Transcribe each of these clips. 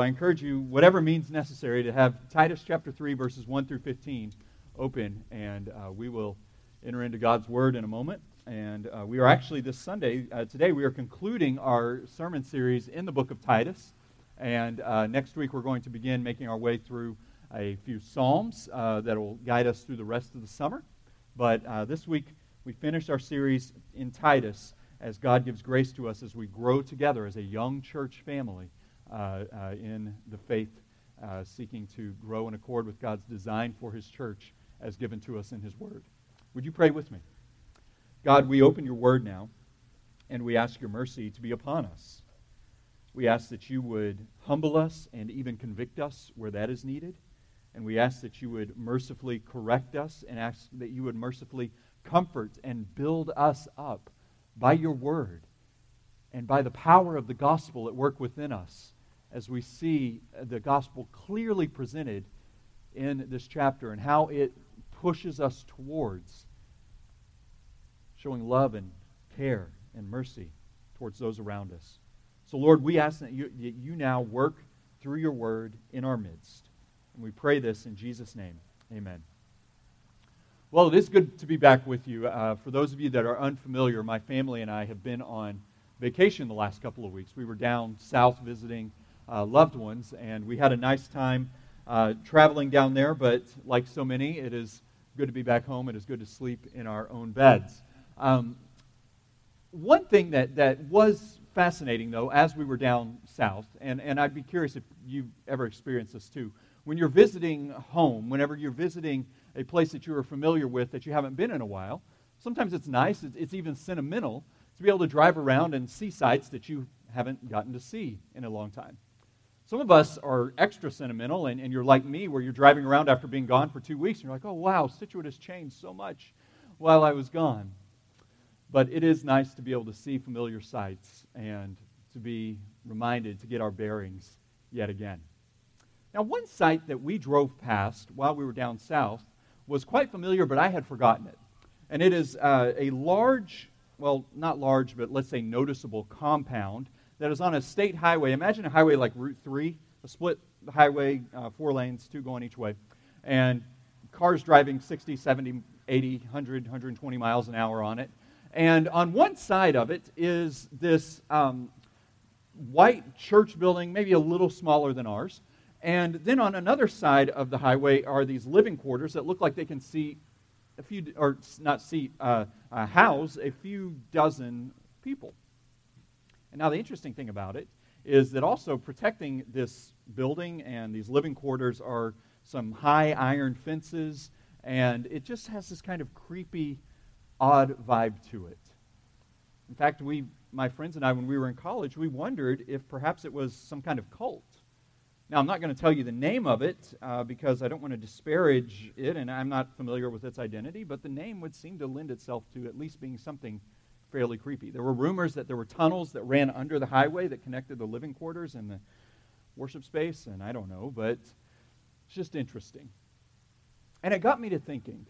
I encourage you, whatever means necessary, to have Titus chapter 3, verses 1 through 15 open, and uh, we will enter into God's Word in a moment. And uh, we are actually this Sunday, uh, today, we are concluding our sermon series in the book of Titus. And uh, next week, we're going to begin making our way through a few Psalms uh, that will guide us through the rest of the summer. But uh, this week, we finish our series in Titus as God gives grace to us as we grow together as a young church family in the faith, uh, seeking to grow in accord with God's design for His church as given to us in His Word. Would you pray with me? God, we open your Word now, and we ask your mercy to be upon us. We ask that you would humble us and even convict us where that is needed. And we ask that you would mercifully correct us and ask that you would mercifully comfort and build us up by your word and by the power of the gospel at work within us as we see the gospel clearly presented in this chapter and how it pushes us towards showing love and care and mercy towards those around us. So, Lord, we ask that you, that you now work through your word in our midst. And we pray this in Jesus' name. Amen. Well, it is good to be back with you. Uh, for those of you that are unfamiliar, my family and I have been on vacation the last couple of weeks. We were down south visiting uh, loved ones, and we had a nice time uh, traveling down there. But like so many, it is good to be back home. It is good to sleep in our own beds. Um, one thing that, that was fascinating, though, as we were down south, and, and I'd be curious if you've ever experienced this too. When you're visiting home, whenever you're visiting a place that you are familiar with that you haven't been in a while, sometimes it's nice, it's, it's even sentimental to be able to drive around and see sights that you haven't gotten to see in a long time. Some of us are extra sentimental, and, and you're like me, where you're driving around after being gone for two weeks, and you're like, oh, wow, Scituate has changed so much while I was gone. But it is nice to be able to see familiar sights and to be reminded to get our bearings yet again. Now, one site that we drove past while we were down south was quite familiar, but I had forgotten it. And it is uh, a large, well, not large, but let's say noticeable compound that is on a state highway. Imagine a highway like Route 3, a split highway, uh, four lanes, two going each way, and cars driving 60, 70, 80, 100, 120 miles an hour on it. And on one side of it is this um, white church building, maybe a little smaller than ours. And then on another side of the highway are these living quarters that look like they can see a few, or not see, uh, uh, house a few dozen people. And now the interesting thing about it is that also protecting this building and these living quarters are some high iron fences, and it just has this kind of creepy, odd vibe to it. In fact, we, my friends and I, when we were in college, we wondered if perhaps it was some kind of cult. Now, I'm not going to tell you the name of it uh, because I don't want to disparage it, and I'm not familiar with its identity, but the name would seem to lend itself to at least being something fairly creepy. There were rumors that there were tunnels that ran under the highway that connected the living quarters and the worship space, and I don't know, but it's just interesting. And it got me to thinking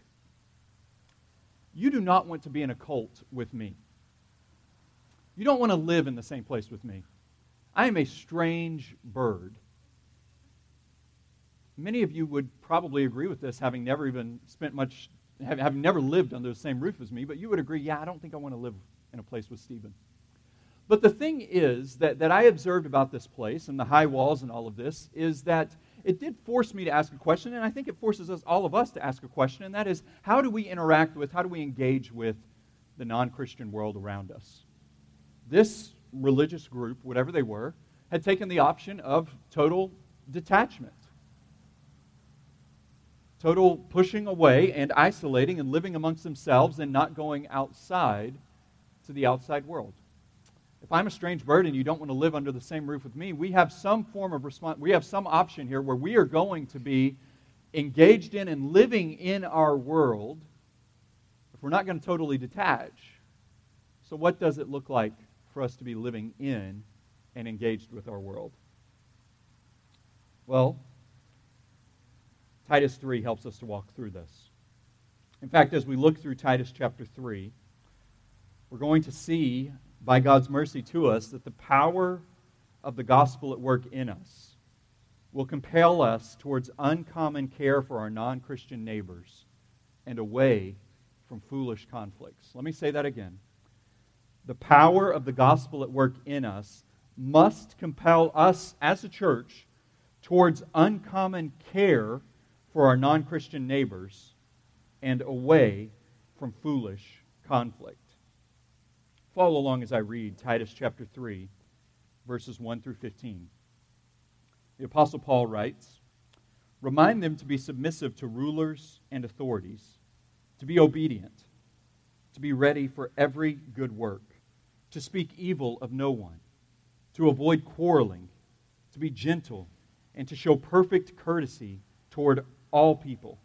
you do not want to be in a cult with me. You don't want to live in the same place with me. I am a strange bird. Many of you would probably agree with this, having never even spent much having never lived under the same roof as me, but you would agree, yeah, I don't think I want to live in a place with Stephen. But the thing is that, that I observed about this place and the high walls and all of this is that it did force me to ask a question, and I think it forces us, all of us, to ask a question, and that is how do we interact with, how do we engage with the non Christian world around us? This religious group, whatever they were, had taken the option of total detachment total pushing away and isolating and living amongst themselves and not going outside to the outside world. If I'm a strange bird and you don't want to live under the same roof with me, we have some form of response. We have some option here where we are going to be engaged in and living in our world if we're not going to totally detach. So, what does it look like for us to be living in and engaged with our world? Well, Titus 3 helps us to walk through this. In fact, as we look through Titus chapter 3, we're going to see, by God's mercy to us, that the power of the gospel at work in us will compel us towards uncommon care for our non Christian neighbors and away from foolish conflicts. Let me say that again. The power of the gospel at work in us must compel us as a church towards uncommon care for our non Christian neighbors and away from foolish conflict. Follow along as I read Titus chapter 3, verses 1 through 15. The Apostle Paul writes Remind them to be submissive to rulers and authorities, to be obedient, to be ready for every good work, to speak evil of no one, to avoid quarreling, to be gentle, and to show perfect courtesy toward all people.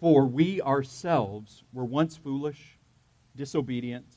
For we ourselves were once foolish, disobedient,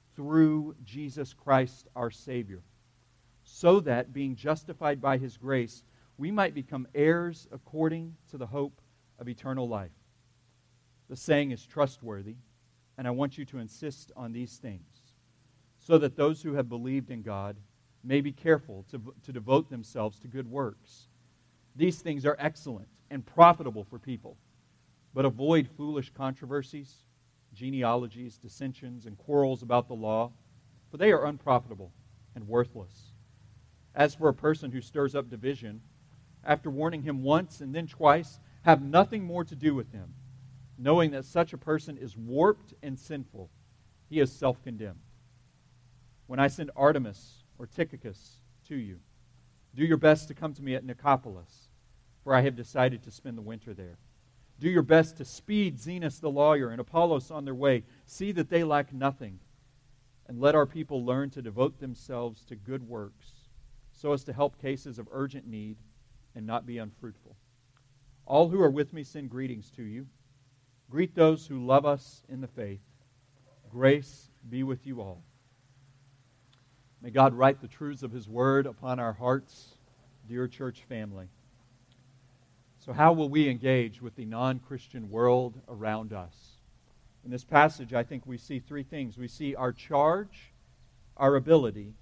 through Jesus Christ our Savior, so that, being justified by his grace, we might become heirs according to the hope of eternal life. The saying is trustworthy, and I want you to insist on these things, so that those who have believed in God may be careful to, to devote themselves to good works. These things are excellent and profitable for people. But avoid foolish controversies, genealogies, dissensions, and quarrels about the law, for they are unprofitable and worthless. As for a person who stirs up division, after warning him once and then twice, have nothing more to do with him, knowing that such a person is warped and sinful. He is self condemned. When I send Artemas or Tychicus to you, do your best to come to me at Nicopolis, for I have decided to spend the winter there. Do your best to speed Zenas the lawyer and Apollos on their way. See that they lack nothing. And let our people learn to devote themselves to good works, so as to help cases of urgent need and not be unfruitful. All who are with me send greetings to you. Greet those who love us in the faith. Grace be with you all. May God write the truths of His Word upon our hearts, dear church family. So, how will we engage with the non Christian world around us? In this passage, I think we see three things we see our charge, our ability,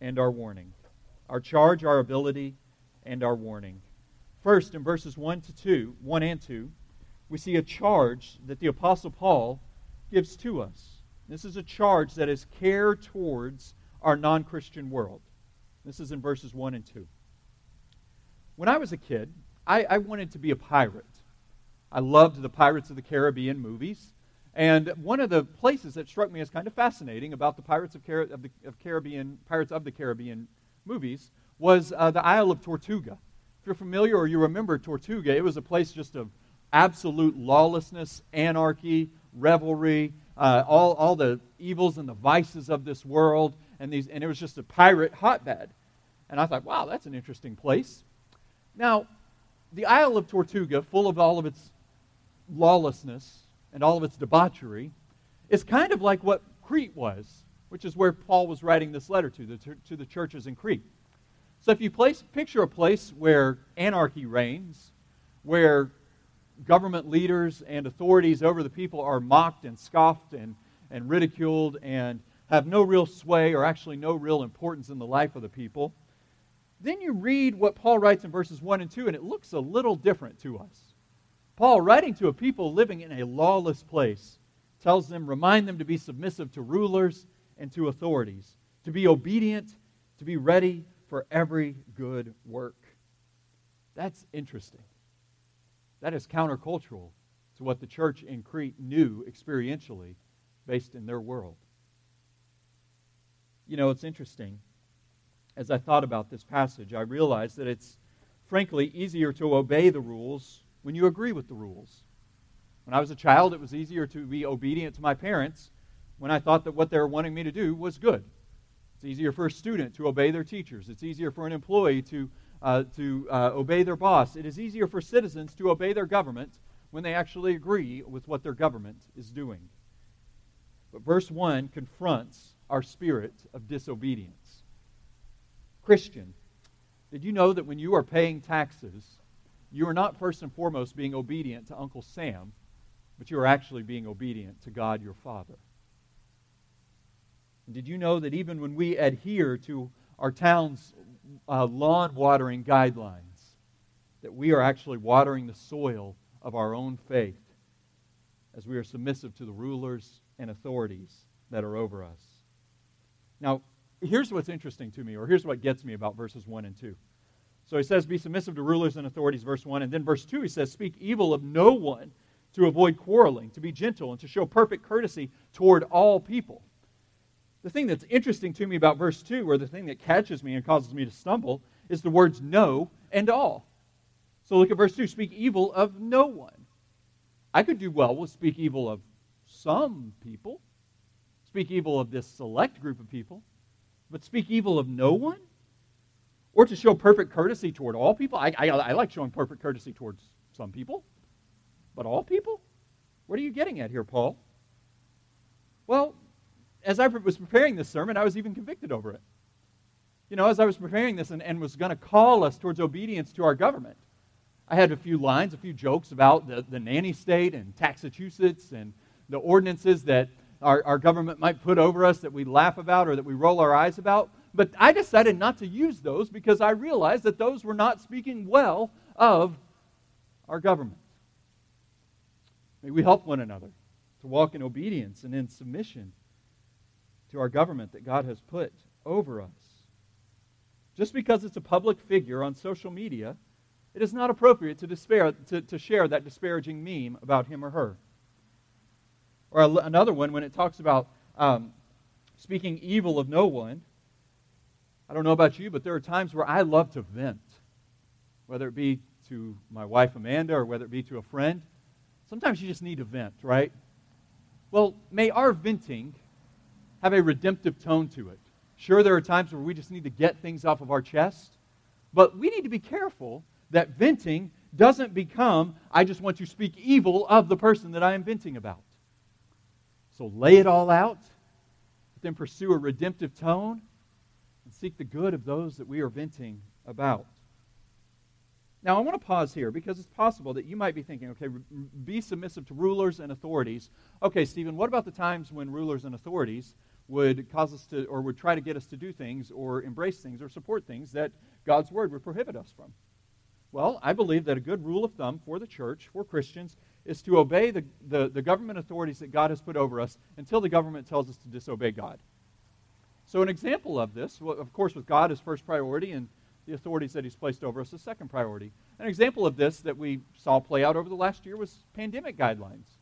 and our warning. Our charge, our ability, and our warning. First, in verses 1 to 2, 1 and 2, we see a charge that the Apostle Paul gives to us. This is a charge that is care towards our non Christian world. This is in verses 1 and 2. When I was a kid, I, I, wanted to be a pirate. I loved the Pirates of the Caribbean movies. And one of the places that struck me as kind of fascinating about the Pirates of, Car- of, the, of Caribbean, Pirates of the Caribbean movies was uh, the Isle of Tortuga. If you're familiar or you remember Tortuga, it was a place just of absolute lawlessness, anarchy, revelry, uh, all, all the evils and the vices of this world and, these, and it was just a pirate hotbed. And I thought, wow, that's an interesting place. Now, the Isle of Tortuga, full of all of its lawlessness and all of its debauchery, is kind of like what Crete was, which is where Paul was writing this letter to, the, to the churches in Crete. So if you place, picture a place where anarchy reigns, where government leaders and authorities over the people are mocked and scoffed and, and ridiculed and have no real sway or actually no real importance in the life of the people. Then you read what Paul writes in verses 1 and 2, and it looks a little different to us. Paul, writing to a people living in a lawless place, tells them, remind them to be submissive to rulers and to authorities, to be obedient, to be ready for every good work. That's interesting. That is countercultural to what the church in Crete knew experientially based in their world. You know, it's interesting. As I thought about this passage, I realized that it's frankly easier to obey the rules when you agree with the rules. When I was a child, it was easier to be obedient to my parents when I thought that what they were wanting me to do was good. It's easier for a student to obey their teachers. It's easier for an employee to uh, to uh, obey their boss. It is easier for citizens to obey their government when they actually agree with what their government is doing. But verse 1 confronts our spirit of disobedience. Christian, did you know that when you are paying taxes, you are not first and foremost being obedient to Uncle Sam, but you are actually being obedient to God your Father? did you know that even when we adhere to our town's uh, lawn watering guidelines, that we are actually watering the soil of our own faith as we are submissive to the rulers and authorities that are over us. Now, here's what's interesting to me, or here's what gets me about verses 1 and 2. So he says, Be submissive to rulers and authorities, verse 1. And then verse 2, he says, Speak evil of no one to avoid quarreling, to be gentle, and to show perfect courtesy toward all people. The thing that's interesting to me about verse 2, or the thing that catches me and causes me to stumble, is the words no and all. So look at verse 2 speak evil of no one. I could do well with speak evil of some people, speak evil of this select group of people, but speak evil of no one? Or to show perfect courtesy toward all people? I, I, I like showing perfect courtesy towards some people, but all people? What are you getting at here, Paul? Well, as I was preparing this sermon, I was even convicted over it. You know, as I was preparing this and, and was going to call us towards obedience to our government, I had a few lines, a few jokes about the, the nanny state and Massachusetts and the ordinances that our, our government might put over us that we laugh about or that we roll our eyes about. But I decided not to use those because I realized that those were not speaking well of our government. May we help one another to walk in obedience and in submission to our government that God has put over us. Just because it's a public figure on social media, it is not appropriate to, despair, to, to share that disparaging meme about him or her. Or another one, when it talks about um, speaking evil of no one, I don't know about you, but there are times where I love to vent, whether it be to my wife Amanda or whether it be to a friend. Sometimes you just need to vent, right? Well, may our venting have a redemptive tone to it. Sure, there are times where we just need to get things off of our chest, but we need to be careful that venting doesn't become, I just want to speak evil of the person that I am venting about. So lay it all out, but then pursue a redemptive tone and seek the good of those that we are venting about. Now, I want to pause here because it's possible that you might be thinking, okay, be submissive to rulers and authorities. Okay, Stephen, what about the times when rulers and authorities would cause us to, or would try to get us to do things, or embrace things, or support things that God's Word would prohibit us from? Well, I believe that a good rule of thumb for the church, for Christians, is to obey the, the, the, government authorities that God has put over us until the government tells us to disobey God. So, an example of this, of course, with God as first priority and the authorities that He's placed over us as second priority. An example of this that we saw play out over the last year was pandemic guidelines.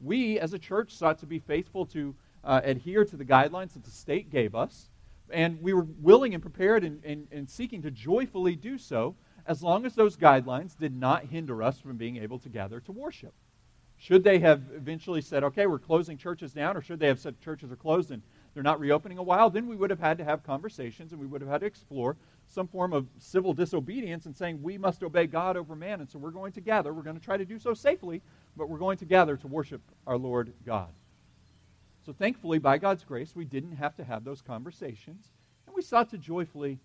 We, as a church, sought to be faithful to uh, adhere to the guidelines that the state gave us, and we were willing and prepared and, and, and seeking to joyfully do so as long as those guidelines did not hinder us from being able to gather to worship. Should they have eventually said, okay, we're closing churches down, or should they have said churches are closed and they're not reopening a while, then we would have had to have conversations and we would have had to explore some form of civil disobedience and saying we must obey God over man. And so we're going to gather. We're going to try to do so safely, but we're going to gather to worship our Lord God. So thankfully, by God's grace, we didn't have to have those conversations, and we sought to joyfully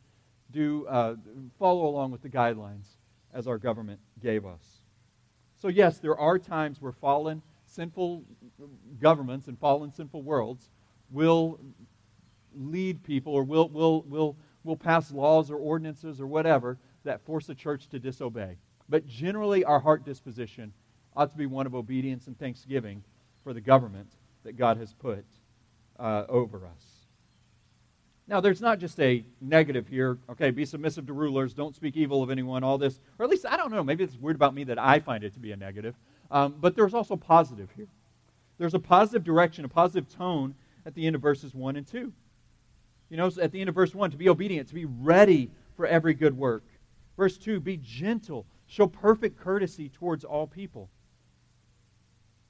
do uh, follow along with the guidelines as our government gave us. So yes, there are times where fallen, sinful governments and fallen, sinful worlds will lead people or will, will, will, will pass laws or ordinances or whatever that force the church to disobey. But generally, our heart disposition ought to be one of obedience and thanksgiving for the government that God has put uh, over us. Now, there's not just a negative here. Okay, be submissive to rulers, don't speak evil of anyone, all this. Or at least, I don't know, maybe it's weird about me that I find it to be a negative. Um, but there's also positive here. There's a positive direction, a positive tone at the end of verses 1 and 2. You know, at the end of verse 1, to be obedient, to be ready for every good work. Verse 2, be gentle, show perfect courtesy towards all people.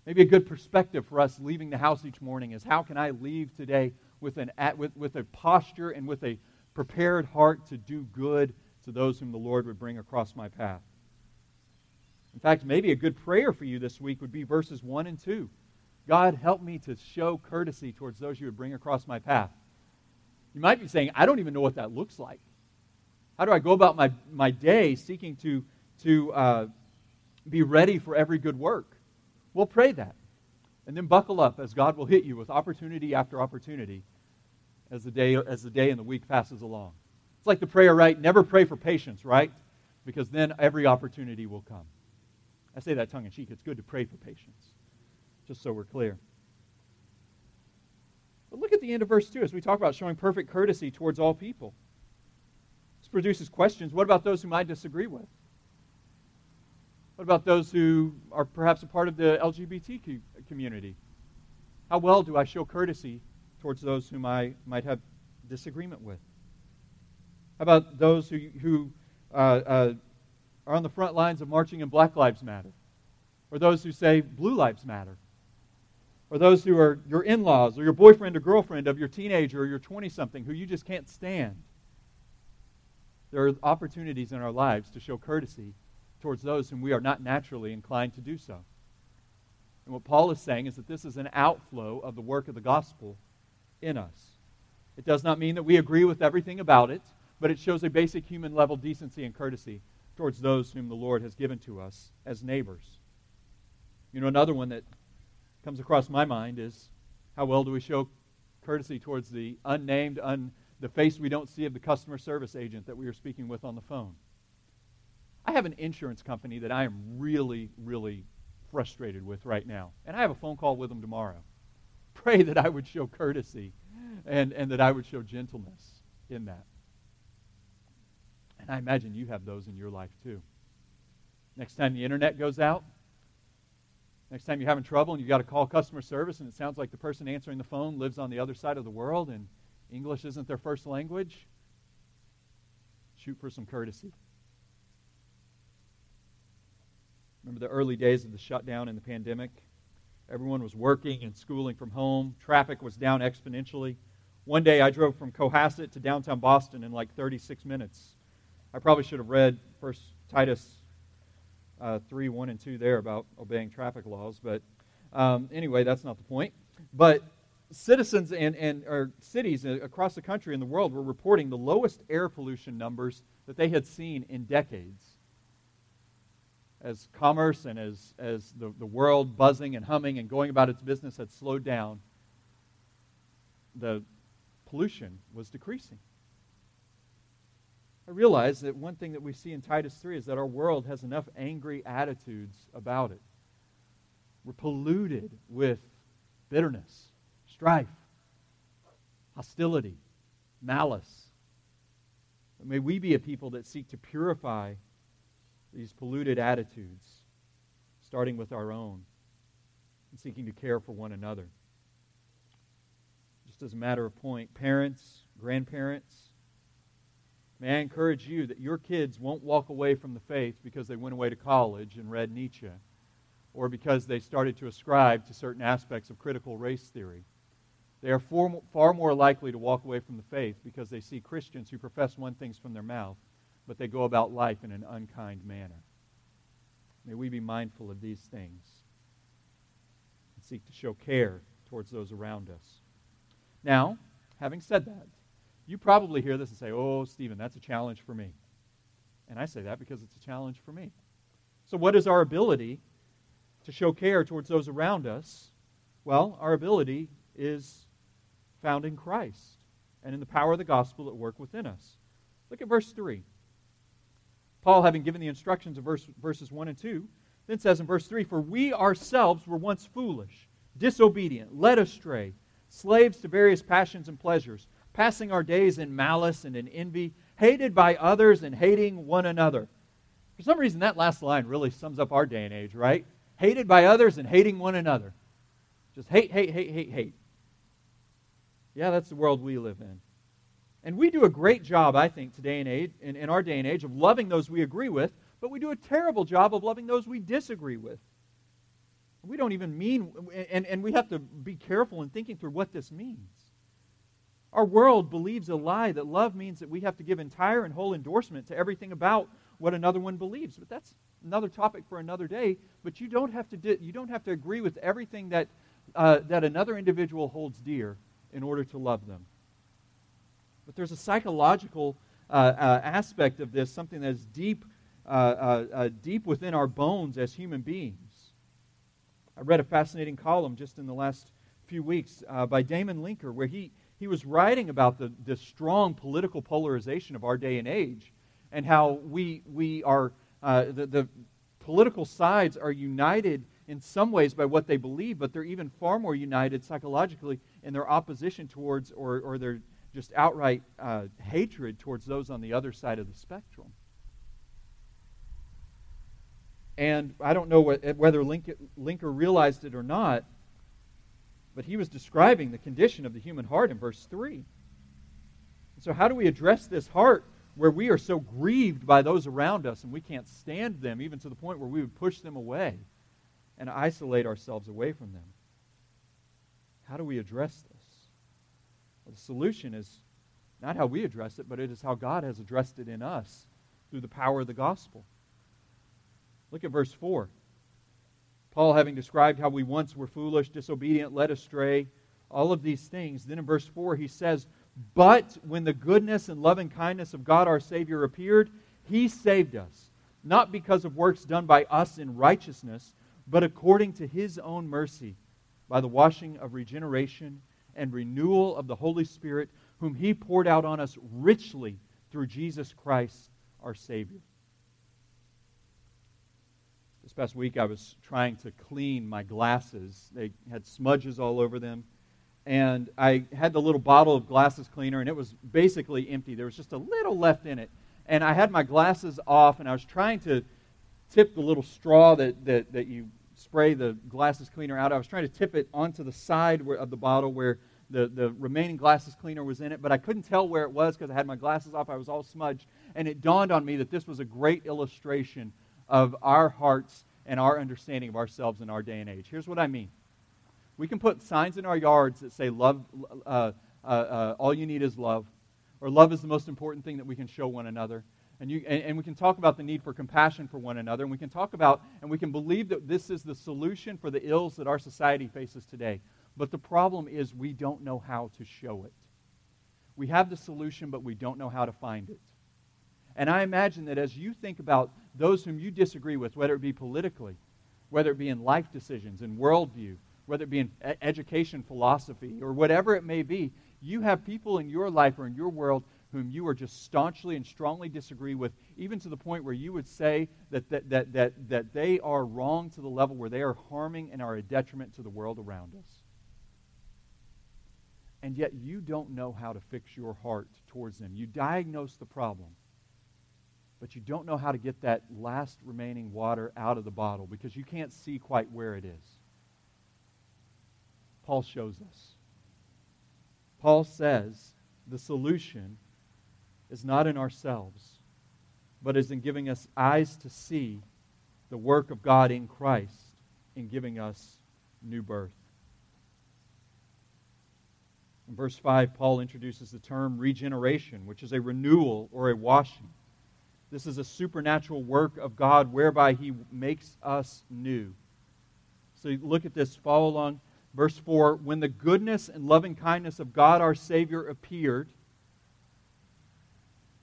Maybe a good perspective for us leaving the house each morning is how can I leave today with, an, with, with a posture and with a prepared heart to do good, to those whom the Lord would bring across my path. In fact, maybe a good prayer for you this week would be verses 1 and 2. God, help me to show courtesy towards those you would bring across my path. You might be saying, I don't even know what that looks like. How do I go about my, my day seeking to, to uh, be ready for every good work? Well, pray that. And then buckle up as God will hit you with opportunity after opportunity as the day, as the day and the week passes along. It's like the prayer, right? Never pray for patience, right? Because then every opportunity will come. I say that tongue in cheek. It's good to pray for patience, just so we're clear. But look at the end of verse 2 as we talk about showing perfect courtesy towards all people. This produces questions. What about those whom I disagree with? What about those who are perhaps a part of the LGBT community? How well do I show courtesy towards those whom I might have disagreement with? How about those who, who uh, uh, are on the front lines of marching in Black Lives Matter? Or those who say Blue Lives Matter? Or those who are your in laws or your boyfriend or girlfriend of your teenager or your 20 something who you just can't stand? There are opportunities in our lives to show courtesy towards those whom we are not naturally inclined to do so. And what Paul is saying is that this is an outflow of the work of the gospel in us. It does not mean that we agree with everything about it but it shows a basic human level decency and courtesy towards those whom the Lord has given to us as neighbors. You know, another one that comes across my mind is how well do we show courtesy towards the unnamed, un, the face we don't see of the customer service agent that we are speaking with on the phone? I have an insurance company that I am really, really frustrated with right now. And I have a phone call with them tomorrow. Pray that I would show courtesy and, and that I would show gentleness in that. And I imagine you have those in your life too. Next time the internet goes out, next time you're having trouble and you've got to call customer service and it sounds like the person answering the phone lives on the other side of the world and English isn't their first language, shoot for some courtesy. Remember the early days of the shutdown and the pandemic? Everyone was working and schooling from home. Traffic was down exponentially. One day I drove from Cohasset to downtown Boston in like 36 minutes. I probably should have read First Titus uh, 3, 1 and 2 there about obeying traffic laws. But um, anyway, that's not the point. But citizens and, and or cities across the country and the world were reporting the lowest air pollution numbers that they had seen in decades. As commerce and as, as the, the world buzzing and humming and going about its business had slowed down, the pollution was decreasing. I realize that one thing that we see in Titus 3 is that our world has enough angry attitudes about it. We're polluted with bitterness, strife, hostility, malice. May we be a people that seek to purify these polluted attitudes, starting with our own, and seeking to care for one another. Just as a matter of point, parents, grandparents, May I encourage you that your kids won't walk away from the faith because they went away to college and read Nietzsche or because they started to ascribe to certain aspects of critical race theory. They are far more likely to walk away from the faith because they see Christians who profess one thing from their mouth, but they go about life in an unkind manner. May we be mindful of these things and seek to show care towards those around us. Now, having said that, you probably hear this and say, Oh, Stephen, that's a challenge for me. And I say that because it's a challenge for me. So, what is our ability to show care towards those around us? Well, our ability is found in Christ and in the power of the gospel at work within us. Look at verse 3. Paul, having given the instructions of verse, verses 1 and 2, then says in verse 3 For we ourselves were once foolish, disobedient, led astray, slaves to various passions and pleasures passing our days in malice and in envy, hated by others and hating one another. For some reason, that last line really sums up our day and age, right? Hated by others and hating one another. Just hate, hate, hate, hate, hate. Yeah, that's the world we live in. And we do a great job, I think, today and age, in, in our day and age of loving those we agree with, but we do a terrible job of loving those we disagree with. We don't even mean, and, and we have to be careful in thinking through what this means. Our world believes a lie that love means that we have to give entire and whole endorsement to everything about what another one believes. But that's another topic for another day. But you don't have to, di- you don't have to agree with everything that, uh, that another individual holds dear in order to love them. But there's a psychological uh, uh, aspect of this, something that is deep, uh, uh, uh, deep within our bones as human beings. I read a fascinating column just in the last few weeks by Damon Linker where he, he was writing about the, the strong political polarization of our day and age and how we, we are, uh, the, the political sides are united in some ways by what they believe, but they're even far more united psychologically in their opposition towards or, or their just outright uh, hatred towards those on the other side of the spectrum. And I don't know what, whether Linker realized it or not, but he was describing the condition of the human heart in verse 3. So, how do we address this heart where we are so grieved by those around us and we can't stand them, even to the point where we would push them away and isolate ourselves away from them? How do we address this? The solution is not how we address it, but it is how God has addressed it in us through the power of the gospel. Look at verse 4. Paul, having described how we once were foolish, disobedient, led astray, all of these things, then in verse 4 he says, But when the goodness and loving kindness of God our Savior appeared, he saved us, not because of works done by us in righteousness, but according to his own mercy, by the washing of regeneration and renewal of the Holy Spirit, whom he poured out on us richly through Jesus Christ our Savior. This past week, I was trying to clean my glasses. They had smudges all over them. And I had the little bottle of glasses cleaner, and it was basically empty. There was just a little left in it. And I had my glasses off, and I was trying to tip the little straw that, that, that you spray the glasses cleaner out. I was trying to tip it onto the side of the bottle where the, the remaining glasses cleaner was in it, but I couldn't tell where it was because I had my glasses off. I was all smudged. And it dawned on me that this was a great illustration of our hearts and our understanding of ourselves in our day and age. Here's what I mean we can put signs in our yards that say, love, uh, uh, uh, all you need is love, or love is the most important thing that we can show one another. And, you, and, and, we can talk about the need for compassion for one another, and we can talk about and we can believe that this is the solution for the ills that our society faces today. But the problem is we don't know how to show it. We have the solution, but we don't know how to find it. And I imagine that as you think about those whom you disagree with, whether it be politically, whether it be in life decisions, in worldview, whether it be in education philosophy, or whatever it may be, you have people in your life or in your world whom you are just staunchly and strongly disagree with, even to the point where you would say that, that, that, that, that they are wrong to the level where they are harming and are a detriment to the world around us. And yet you don't know how to fix your heart towards them. You diagnose the problem but you don't know how to get that last remaining water out of the bottle because you can't see quite where it is. Paul shows us. Paul says the solution is not in ourselves, but is in giving us eyes to see the work of God in Christ in giving us new birth. In verse 5, Paul introduces the term regeneration, which is a renewal or a washing. This is a supernatural work of God whereby He makes us new. So look at this, follow along. Verse 4 When the goodness and loving kindness of God our Savior appeared,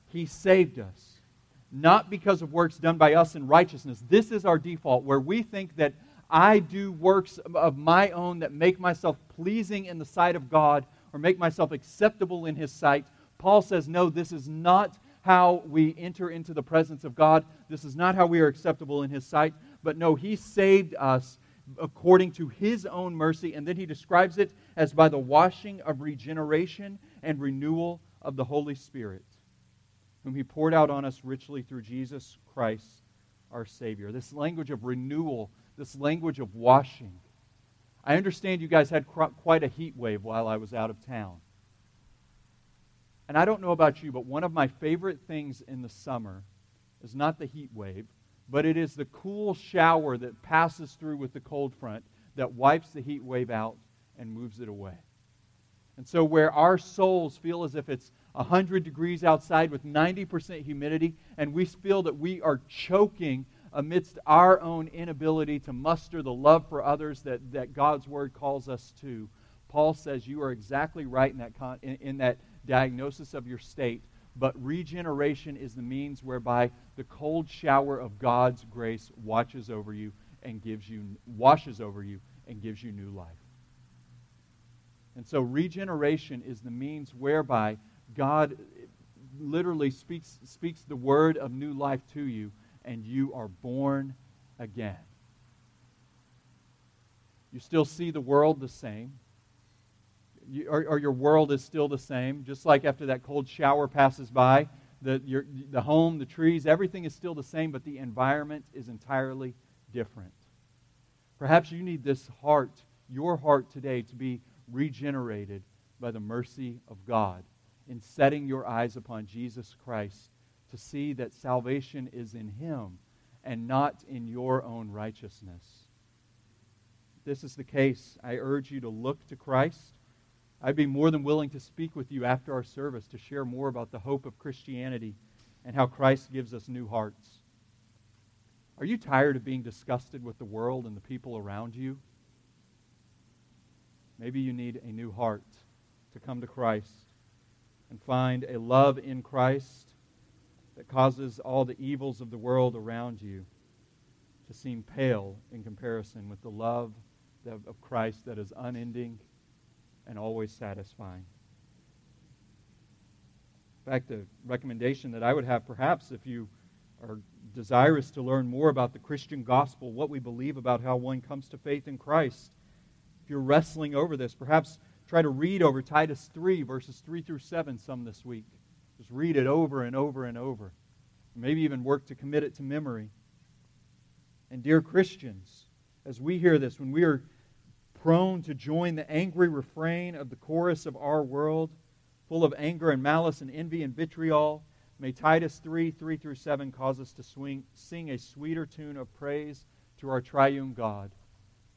He saved us. Not because of works done by us in righteousness. This is our default, where we think that I do works of my own that make myself pleasing in the sight of God or make myself acceptable in His sight. Paul says, no, this is not how we enter into the presence of God. This is not how we are acceptable in His sight. But no, He saved us according to His own mercy. And then He describes it as by the washing of regeneration and renewal of the Holy Spirit, whom He poured out on us richly through Jesus Christ, our Savior. This language of renewal, this language of washing. I understand you guys had quite a heat wave while I was out of town. And I don't know about you, but one of my favorite things in the summer is not the heat wave, but it is the cool shower that passes through with the cold front that wipes the heat wave out and moves it away. And so, where our souls feel as if it's 100 degrees outside with 90% humidity, and we feel that we are choking amidst our own inability to muster the love for others that, that God's Word calls us to, Paul says you are exactly right in that, con- in, in that diagnosis of your state. But regeneration is the means whereby the cold shower of God's grace watches over you and gives you washes over you and gives you new life. And so regeneration is the means whereby God literally speaks, speaks the word of new life to you, and you are born again. You still see the world the same, you, or, or, your world is still the same, just like after that cold shower passes by. The, your, the home, the trees, everything is still the same, but the environment is entirely different. Perhaps you need this heart, your heart today, to be regenerated by the mercy of God in setting your eyes upon Jesus Christ to see that salvation is in Him and not in your own righteousness. This is the case. I urge you to look to Christ. I'd be more than willing to speak with you after our service to share more about the hope of Christianity and how Christ gives us new hearts. Are you tired of being disgusted with the world and the people around you? Maybe you need a new heart to come to Christ and find a love in Christ that causes all the evils of the world around you to seem pale in comparison with the love of Christ that is unending and always satisfying. In fact, a recommendation that I would have perhaps if you are desirous to learn more about the Christian gospel, what we believe about how one comes to faith in Christ, if you're wrestling over this, perhaps try to read over Titus 3, verses 3 through 7, some this week. Just read it over and over and over. Maybe even work to commit it to memory. And, dear Christians, as we hear this, when we are prone to join the angry refrain of the chorus of our world, full of anger and malice and envy and vitriol, may Titus 3 3 through 7 cause us to swing, sing a sweeter tune of praise to our triune God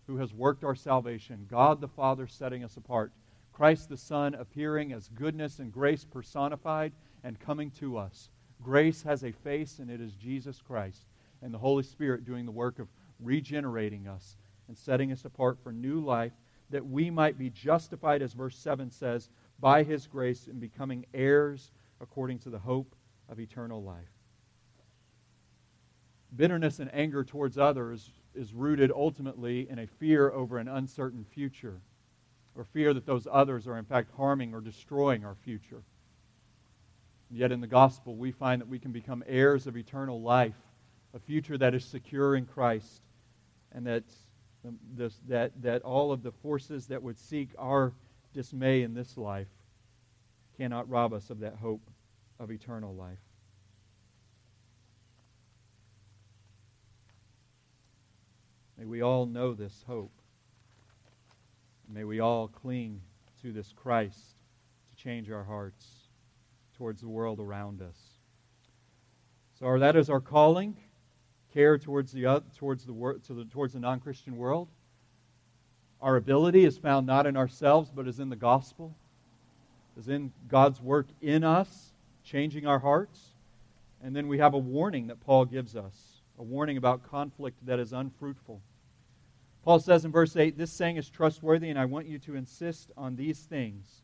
who has worked our salvation, God the Father setting us apart, Christ the Son appearing as goodness and grace personified and coming to us. Grace has a face, and it is Jesus Christ, and the Holy Spirit doing the work of regenerating us and setting us apart for new life, that we might be justified, as verse 7 says, by his grace and becoming heirs according to the hope of eternal life. Bitterness and anger towards others is rooted ultimately in a fear over an uncertain future, or fear that those others are in fact harming or destroying our future. Yet in the gospel, we find that we can become heirs of eternal life, a future that is secure in Christ, and that, um, this, that, that all of the forces that would seek our dismay in this life cannot rob us of that hope of eternal life. May we all know this hope. May we all cling to this Christ to change our hearts towards the world around us. So that is our calling, care towards the towards the, to towards the non-Christian world. Our ability is found not in ourselves, but is in the gospel, is in God's work in us, changing our hearts. And then we have a warning that Paul gives us, a warning about conflict that is unfruitful. Paul says in verse 8, This saying is trustworthy, and I want you to insist on these things,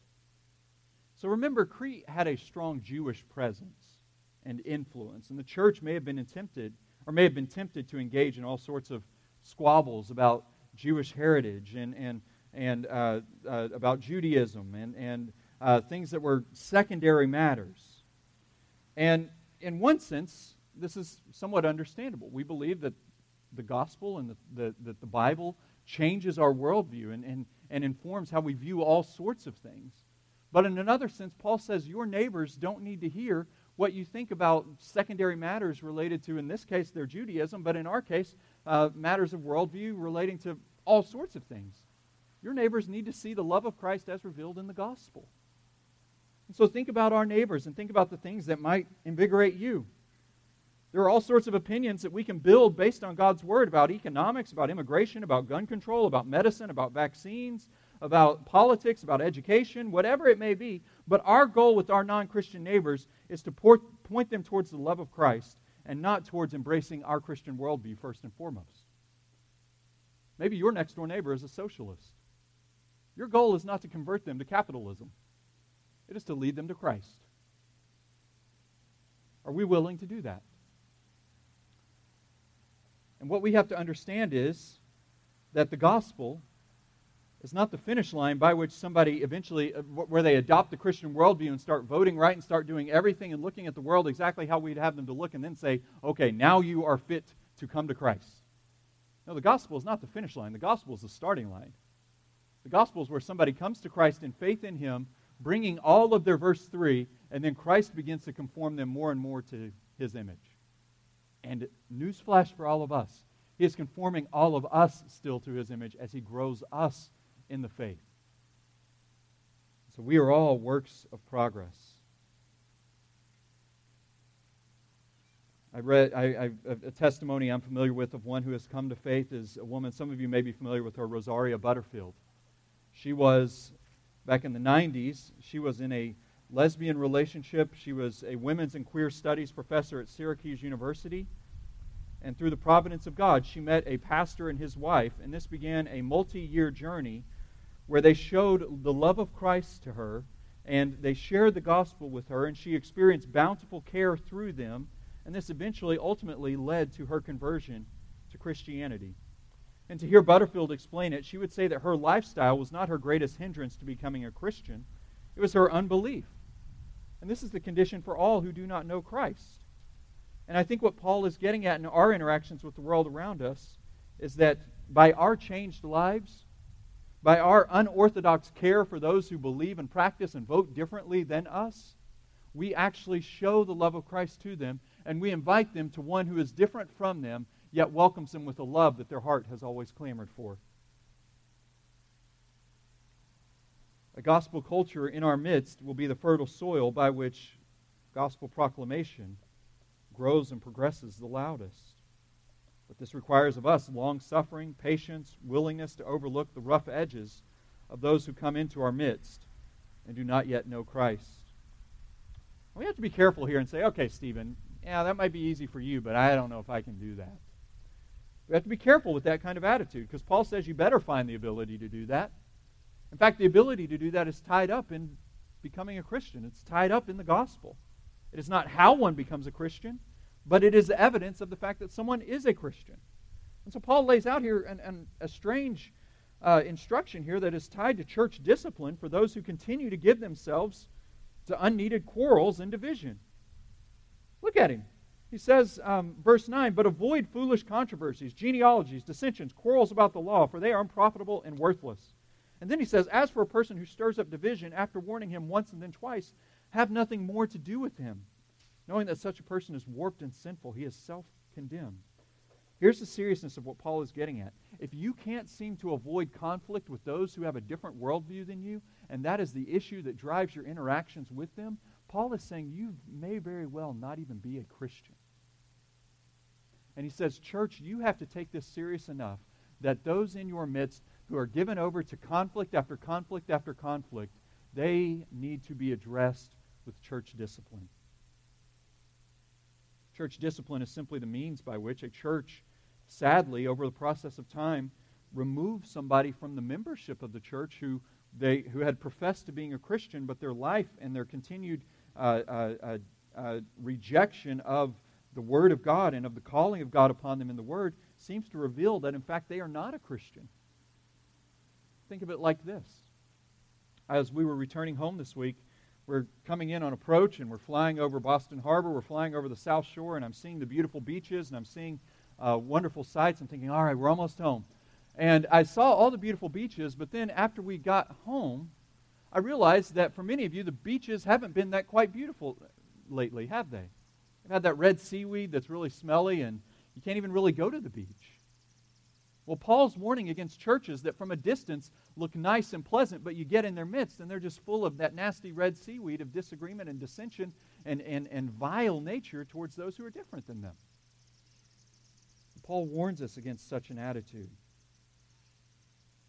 So remember, Crete had a strong Jewish presence and influence, and the church may have been tempted, or may have been tempted to engage in all sorts of squabbles about Jewish heritage and, and, and uh, uh, about Judaism and, and uh, things that were secondary matters. And in one sense, this is somewhat understandable. We believe that the gospel and the, the, that the Bible changes our worldview and, and, and informs how we view all sorts of things. But in another sense, Paul says your neighbors don't need to hear what you think about secondary matters related to, in this case, their Judaism, but in our case, uh, matters of worldview relating to all sorts of things. Your neighbors need to see the love of Christ as revealed in the gospel. And so think about our neighbors and think about the things that might invigorate you. There are all sorts of opinions that we can build based on God's word about economics, about immigration, about gun control, about medicine, about vaccines, about politics, about education, whatever it may be. But our goal with our non Christian neighbors is to point them towards the love of Christ and not towards embracing our Christian worldview first and foremost. Maybe your next door neighbor is a socialist. Your goal is not to convert them to capitalism, it is to lead them to Christ. Are we willing to do that? And what we have to understand is that the gospel is not the finish line by which somebody eventually, uh, where they adopt the Christian worldview and start voting right and start doing everything and looking at the world exactly how we'd have them to look and then say, okay, now you are fit to come to Christ. No, the gospel is not the finish line. The gospel is the starting line. The gospel is where somebody comes to Christ in faith in Him, bringing all of their verse 3, and then Christ begins to conform them more and more to His image. And newsflash for all of us, He is conforming all of us still to His image as He grows us in the faith. So we are all works of progress. I read I, I, a testimony I'm familiar with of one who has come to faith is a woman. Some of you may be familiar with her, Rosaria Butterfield. She was back in the 90s. She was in a lesbian relationship. She was a women's and queer studies professor at Syracuse University. And through the providence of God, she met a pastor and his wife, and this began a multi year journey where they showed the love of Christ to her and they shared the gospel with her, and she experienced bountiful care through them. And this eventually, ultimately, led to her conversion to Christianity. And to hear Butterfield explain it, she would say that her lifestyle was not her greatest hindrance to becoming a Christian, it was her unbelief. And this is the condition for all who do not know Christ. And I think what Paul is getting at in our interactions with the world around us is that by our changed lives, by our unorthodox care for those who believe and practice and vote differently than us, we actually show the love of Christ to them and we invite them to one who is different from them, yet welcomes them with a love that their heart has always clamored for. A gospel culture in our midst will be the fertile soil by which gospel proclamation grows and progresses the loudest. But this requires of us long suffering, patience, willingness to overlook the rough edges of those who come into our midst and do not yet know Christ. We have to be careful here and say, okay, Stephen, yeah, that might be easy for you, but I don't know if I can do that. We have to be careful with that kind of attitude because Paul says you better find the ability to do that. In fact, the ability to do that is tied up in becoming a Christian, it's tied up in the gospel. It is not how one becomes a Christian, but it is evidence of the fact that someone is a Christian. And so Paul lays out here an, an, a strange uh, instruction here that is tied to church discipline for those who continue to give themselves to unneeded quarrels and division. Look at him. He says, um, verse 9, but avoid foolish controversies, genealogies, dissensions, quarrels about the law, for they are unprofitable and worthless. And then he says, as for a person who stirs up division after warning him once and then twice, have nothing more to do with him Knowing that such a person is warped and sinful, he is self condemned. Here's the seriousness of what Paul is getting at. If you can't seem to avoid conflict with those who have a different worldview than you, and that is the issue that drives your interactions with them, Paul is saying you may very well not even be a Christian. And he says, Church, you have to take this serious enough that those in your midst who are given over to conflict after conflict after conflict, they need to be addressed with church discipline. Church discipline is simply the means by which a church, sadly, over the process of time, removes somebody from the membership of the church who, they, who had professed to being a Christian, but their life and their continued uh, uh, uh, uh, rejection of the Word of God and of the calling of God upon them in the Word seems to reveal that, in fact, they are not a Christian. Think of it like this. As we were returning home this week, we're coming in on approach and we're flying over Boston Harbor. We're flying over the South Shore, and I'm seeing the beautiful beaches and I'm seeing uh, wonderful sights. I'm thinking, all right, we're almost home. And I saw all the beautiful beaches, but then after we got home, I realized that for many of you, the beaches haven't been that quite beautiful lately, have they? You've had that red seaweed that's really smelly, and you can't even really go to the beach. Well, Paul's warning against churches that from a distance look nice and pleasant, but you get in their midst and they're just full of that nasty red seaweed of disagreement and dissension and, and, and vile nature towards those who are different than them. Paul warns us against such an attitude.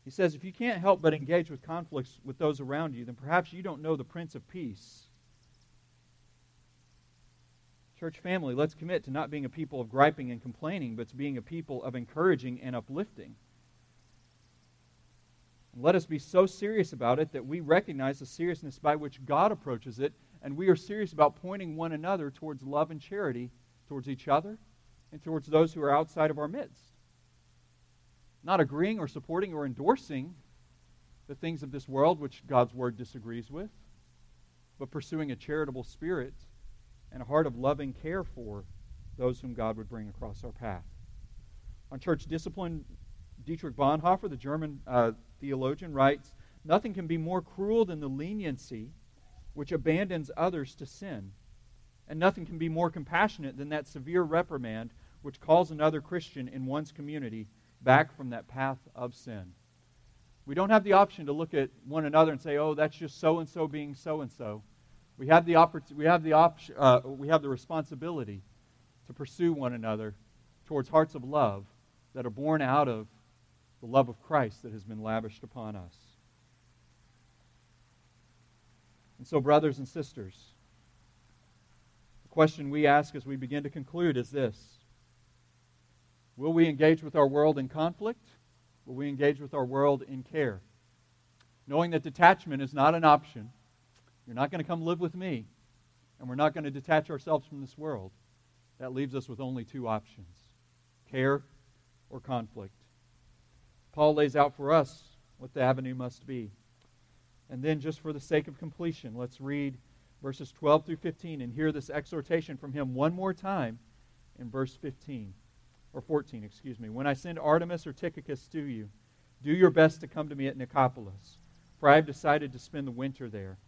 He says, if you can't help but engage with conflicts with those around you, then perhaps you don't know the Prince of Peace. Church family, let's commit to not being a people of griping and complaining, but to being a people of encouraging and uplifting. Let us be so serious about it that we recognize the seriousness by which God approaches it, and we are serious about pointing one another towards love and charity towards each other and towards those who are outside of our midst. Not agreeing or supporting or endorsing the things of this world which God's word disagrees with, but pursuing a charitable spirit and a heart of loving care for those whom God would bring across our path. On church discipline, Dietrich Bonhoeffer, the German uh, theologian, writes Nothing can be more cruel than the leniency which abandons others to sin. And nothing can be more compassionate than that severe reprimand which calls another Christian in one's community back from that path of sin. We don't have the option to look at one another and say, oh, that's just so and so being so and so. We have the, oppor- we, have the op- uh, we have the responsibility to pursue one another towards hearts of love that are born out of the love of Christ that has been lavished upon us. And so, brothers and sisters, the question we ask as we begin to conclude is this Will we engage with our world in conflict? Will we engage with our world in care? Knowing that detachment is not an option. You're not going to come live with me, and we're not going to detach ourselves from this world. That leaves us with only two options care or conflict. Paul lays out for us what the avenue must be. And then, just for the sake of completion, let's read verses 12 through 15 and hear this exhortation from him one more time in verse 15 or 14, excuse me. When I send Artemas or Tychicus to you, do your best to come to me at Nicopolis, for I have decided to spend the winter there.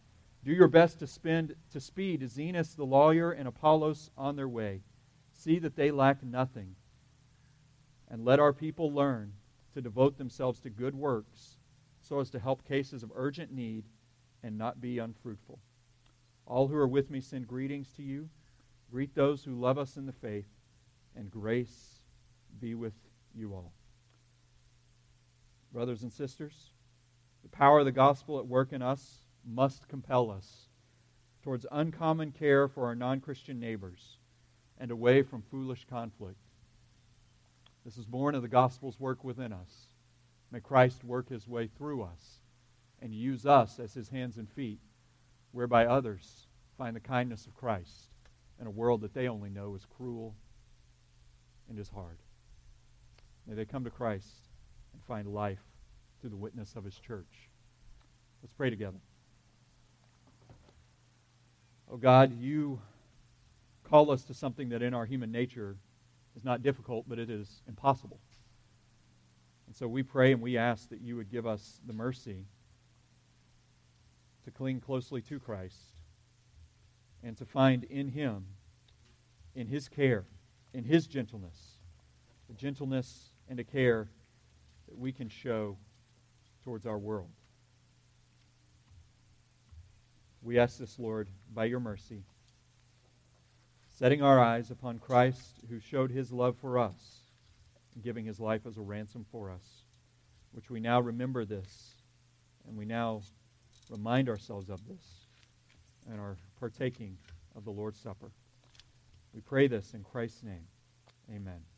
Do your best to spend to speed Zenas the lawyer and Apollos on their way. See that they lack nothing. And let our people learn to devote themselves to good works so as to help cases of urgent need and not be unfruitful. All who are with me send greetings to you. Greet those who love us in the faith, and grace be with you all. Brothers and sisters, the power of the gospel at work in us must compel us towards uncommon care for our non Christian neighbors and away from foolish conflict. This is born of the gospel's work within us. May Christ work his way through us and use us as his hands and feet, whereby others find the kindness of Christ in a world that they only know is cruel and is hard. May they come to Christ and find life through the witness of his church. Let's pray together. Oh God, you call us to something that in our human nature is not difficult, but it is impossible. And so we pray and we ask that you would give us the mercy to cling closely to Christ and to find in him, in his care, in his gentleness, the gentleness and a care that we can show towards our world. We ask this, Lord, by your mercy, setting our eyes upon Christ who showed his love for us, giving his life as a ransom for us, which we now remember this, and we now remind ourselves of this, and are partaking of the Lord's Supper. We pray this in Christ's name. Amen.